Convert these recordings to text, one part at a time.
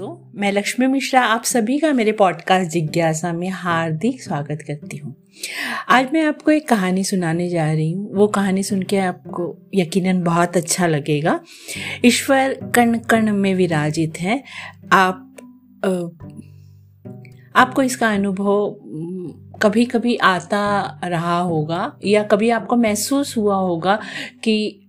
दोस्तों मैं लक्ष्मी मिश्रा, आप सभी का मेरे पॉडकास्ट जिज्ञासा में हार्दिक स्वागत करती हूँ। आज मैं आपको एक कहानी सुनाने जा रही हूँ। वो कहानी सुन के आपको यकीनन बहुत अच्छा लगेगा। ईश्वर कण कण में विराजित है। आप आपको इसका अनुभव कभी कभी आता रहा होगा या कभी आपको महसूस हुआ होगा कि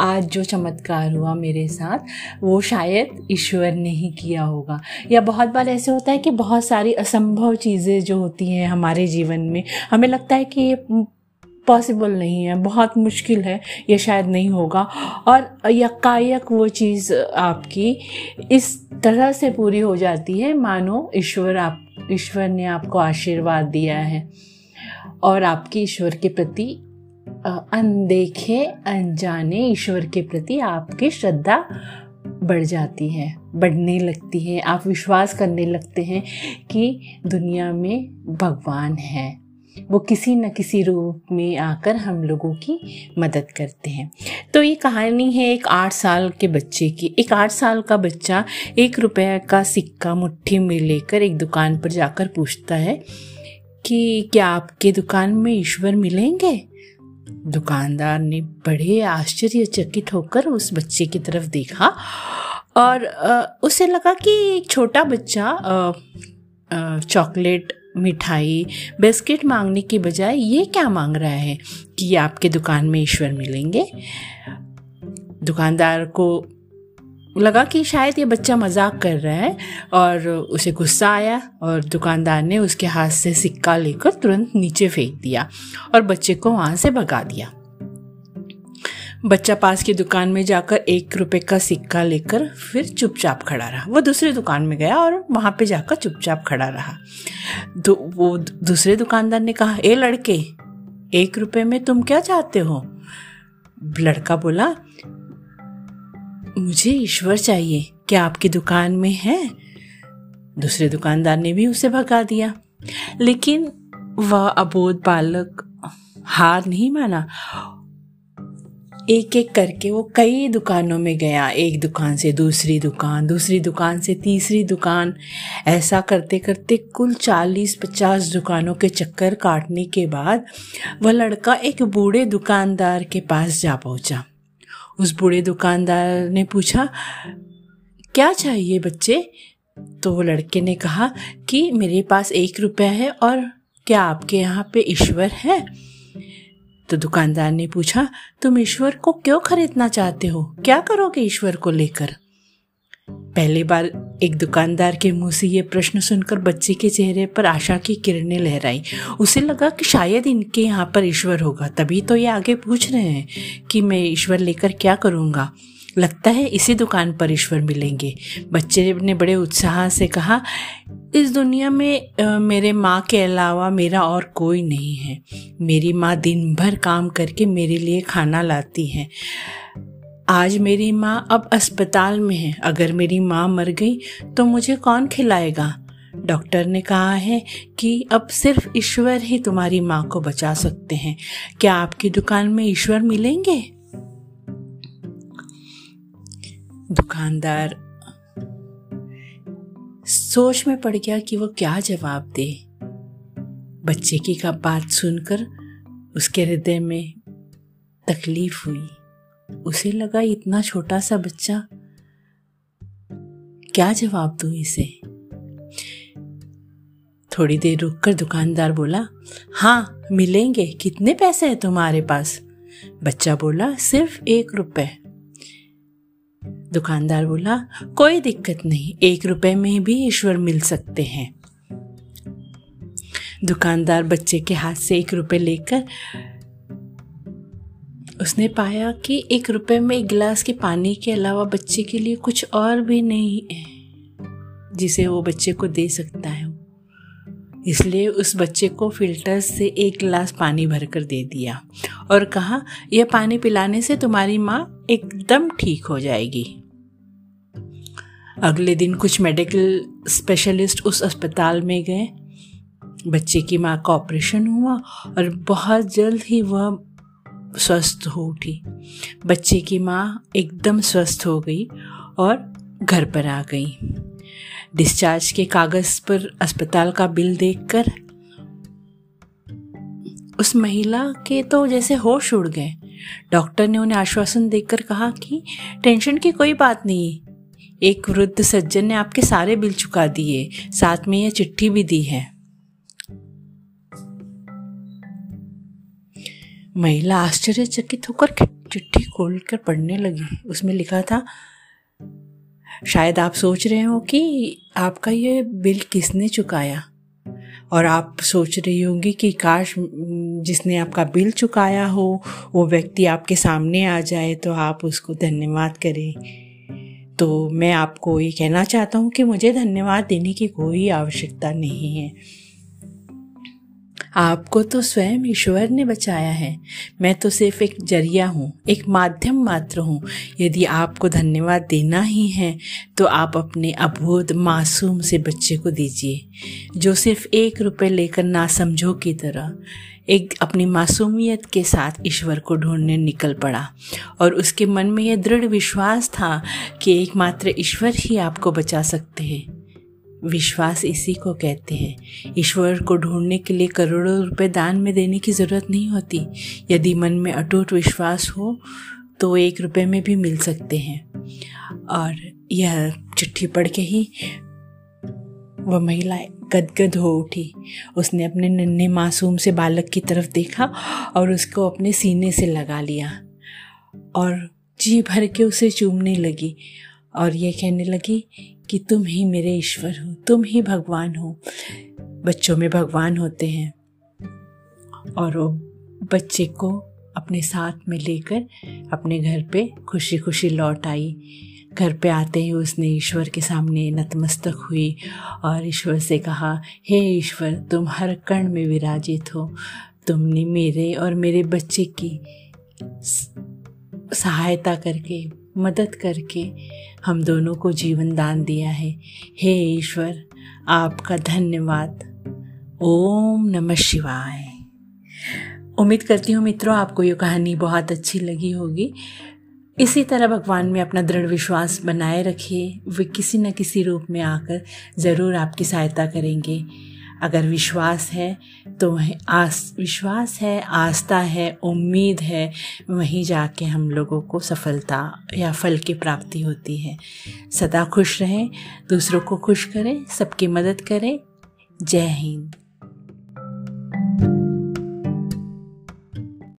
आज जो चमत्कार हुआ मेरे साथ, वो शायद ईश्वर ने ही किया होगा। या बहुत बार ऐसे होता है कि बहुत सारी असंभव चीज़ें जो होती हैं हमारे जीवन में, हमें लगता है कि ये पॉसिबल नहीं है, बहुत मुश्किल है, ये शायद नहीं होगा। और यकायक वो चीज़ आपकी इस तरह से पूरी हो जाती है, मानो ईश्वर आप, ईश्वर ने आपको आशीर्वाद दिया है। और आपकी ईश्वर के प्रति अनदेखे, अनजाने ईश्वर के प्रति आपकी श्रद्धा बढ़ जाती है, बढ़ने लगती है। आप विश्वास करने लगते हैं कि दुनिया में भगवान है। वो किसी न किसी रूप में आकर हम लोगों की मदद करते हैं। तो ये कहानी है एक आठ साल के बच्चे की। एक आठ साल का बच्चा एक रुपये का सिक्का मुट्ठी में लेकर एक दुकान पर जाकर पूछता है कि क्या आपके दुकान में ईश्वर मिलेंगे? दुकानदार ने बड़े आश्चर्यचकित होकर उस बच्चे की तरफ़ देखा और उसे लगा कि एक छोटा बच्चा चॉकलेट, मिठाई, बिस्किट मांगने की बजाय ये क्या मांग रहा है कि आपके दुकान में ईश्वर मिलेंगे? दुकानदार को लगा कि शायद ये बच्चा मज़ाक कर रहा है और उसे गुस्सा आया और दुकानदार ने उसके हाथ से सिक्का लेकर तुरंत नीचे फेंक दिया और बच्चे को वहाँ से भगा दिया। बच्चा पास की दुकान में जाकर एक रुपए का सिक्का लेकर फिर चुपचाप खड़ा रहा। वो दूसरी दुकान में गया और वहाँ पे जाकर चुपचाप खड़ा रहा। दो, वो दूसरे दुकानदार ने कहा ए लड़के एक रुपए में तुम क्या चाहते हो? लड़का बोला मुझे ईश्वर चाहिए। क्या आपकी दुकान में है? दूसरे दुकानदार ने भी उसे भगा दिया। लेकिन वह अबोध बालक हार नहीं माना। एक एक करके वो कई दुकानों में गया। एक दुकान से दूसरी दुकान दूसरी दुकान से तीसरी दुकान। ऐसा करते करते कुल चालीस पचास दुकानों के चक्कर काटने के बाद वह लड़का एक बूढ़े दुकानदार के पास जा पहुँचा। उस बूढ़े दुकानदार ने पूछा, क्या चाहिए बच्चे? तो वो लड़के ने कहा कि, मेरे पास एक रुपया है और क्या आपके यहाँ पे ईश्वर है? तो दुकानदार ने पूछा, तुम ईश्वर को क्यों खरीदना चाहते हो? क्या करोगे ईश्वर को लेकर? पहली बार एक दुकानदार के मुँह से ये प्रश्न सुनकर बच्चे के चेहरे पर आशा की किरणें लहराई। उसे लगा कि शायद इनके यहाँ पर ईश्वर होगा। तभी तो ये आगे पूछ रहे हैं कि मैं ईश्वर लेकर क्या करूँगा? लगता है इसी दुकान पर ईश्वर मिलेंगे। बच्चे ने बड़े उत्साह से कहा, इस दुनिया में मेरे माँ के अलावा मेरा और कोई नहीं है। मेरी माँ दिन भर काम करके मेरे लिए खाना लाती है। आज मेरी माँ अब अस्पताल में है। अगर मेरी माँ मर गई तो मुझे कौन खिलाएगा? डॉक्टर ने कहा है कि अब सिर्फ़ ईश्वर ही तुम्हारी माँ को बचा सकते हैं। क्या आपकी दुकान में ईश्वर मिलेंगे? दुकानदार सोच में पड़ गया कि वो क्या जवाब दे। बच्चे की का बात सुनकर उसके हृदय में तकलीफ़ हुई। उसे लगा इतना छोटा सा बच्चा। क्या जवाब दू इसे? थोड़ी देर रुककर दुकानदार बोला हाँ मिलेंगे। कितने पैसे हैं तुम्हारे पास? बच्चा बोला, सिर्फ़ एक रुपए। दुकानदार बोला, कोई दिक्कत नहीं, एक रुपए में भी ईश्वर मिल सकते हैं। दुकानदार बच्चे के हाथ से एक रुपए लेकर उसने पाया कि एक रुपए में एक गिलास के पानी के अलावा बच्चे के लिए कुछ और भी नहीं है, जिसे वो बच्चे को दे सकता है। इसलिए उस बच्चे को फ़िल्टर से एक गिलास पानी भरकर दे दिया और कहा, यह पानी पिलाने से तुम्हारी माँ एकदम ठीक हो जाएगी। अगले दिन कुछ मेडिकल स्पेशलिस्ट उस अस्पताल में गए। बच्चे की माँ का ऑपरेशन हुआ और बहुत जल्द ही वह स्वस्थ हो उठी। बच्चे की माँ एकदम स्वस्थ हो गई और घर पर आ गई। डिस्चार्ज के कागज़ पर अस्पताल का बिल देखकर उस महिला के तो जैसे होश उड़ गए। डॉक्टर ने उन्हें आश्वासन देकर कहा कि टेंशन की कोई बात नहीं। एक वृद्ध सज्जन ने आपके सारे बिल चुका दिए, साथ में यह चिट्ठी भी दी है। महिला आश्चर्यचकित होकर चिट्ठी खोलकर पढ़ने लगी। उसमें लिखा था, शायद आप सोच रहे हो कि आपका ये बिल किसने चुकाया? और आप सोच रही होंगी कि काश, जिसने आपका बिल चुकाया हो, वो व्यक्ति आपके सामने आ जाए तो आप उसको धन्यवाद करें। तो मैं आपको ये कहना चाहता हूँ कि मुझे धन्यवाद देने की कोई आवश्यकता नहीं है। आपको तो स्वयं ईश्वर ने बचाया है। मैं तो सिर्फ़ एक ज़रिया हूँ, एक माध्यम मात्र हूँ। यदि आपको धन्यवाद देना ही है तो आप अपने अबोध मासूम से बच्चे को दीजिए, जो सिर्फ़ एक रुपये लेकर ना समझो की तरह एक अपनी मासूमियत के साथ ईश्वर को ढूँढने निकल पड़ा। और उसके मन में यह दृढ़ विश्वास था कि एकमात्र ईश्वर ही आपको बचा सकते हैं। विश्वास इसी को कहते हैं। ईश्वर को ढूँढने के लिए करोड़ों रुपए दान में देने की ज़रूरत नहीं होती। यदि मन में अटूट विश्वास हो तो एक रुपए में भी मिल सकते हैं। और यह चिट्ठी पढ़ के ही वह महिला गदगद हो उठी। उसने अपने नन्हे मासूम से बालक की तरफ़ देखा और उसको अपने सीने से लगा लिया। और जी भर के उसे चूमने लगी और ये कहने लगी कि तुम ही मेरे ईश्वर हो, तुम ही भगवान हो। बच्चों में भगवान होते हैं। और वो बच्चे को अपने साथ में लेकर अपने घर पे खुशी खुशी लौट आई। घर पे आते ही उसने ईश्वर के सामने नतमस्तक हुई और ईश्वर से कहा, हे hey ईश्वर, तुम हर कण में विराजित हो। तुमने मेरे और मेरे बच्चे की सहायता करके मदद करके हम दोनों को जीवन दान दिया है। हे ईश्वर, आपका धन्यवाद। ओम नमः शिवाय। उम्मीद करती हूँ मित्रों, आपको ये कहानी बहुत अच्छी लगी होगी। इसी तरह भगवान में अपना दृढ़ विश्वास बनाए रखिए। वे किसी न किसी रूप में आकर ज़रूर आपकी सहायता करेंगे। अगर विश्वास है तो आस, विश्वास है, आस्था है, उम्मीद है, वहीं जाके हम लोगों को सफलता या फल की प्राप्ति होती है। सदा खुश रहें, दूसरों को खुश करें, सबकी मदद करें। जय हिंद।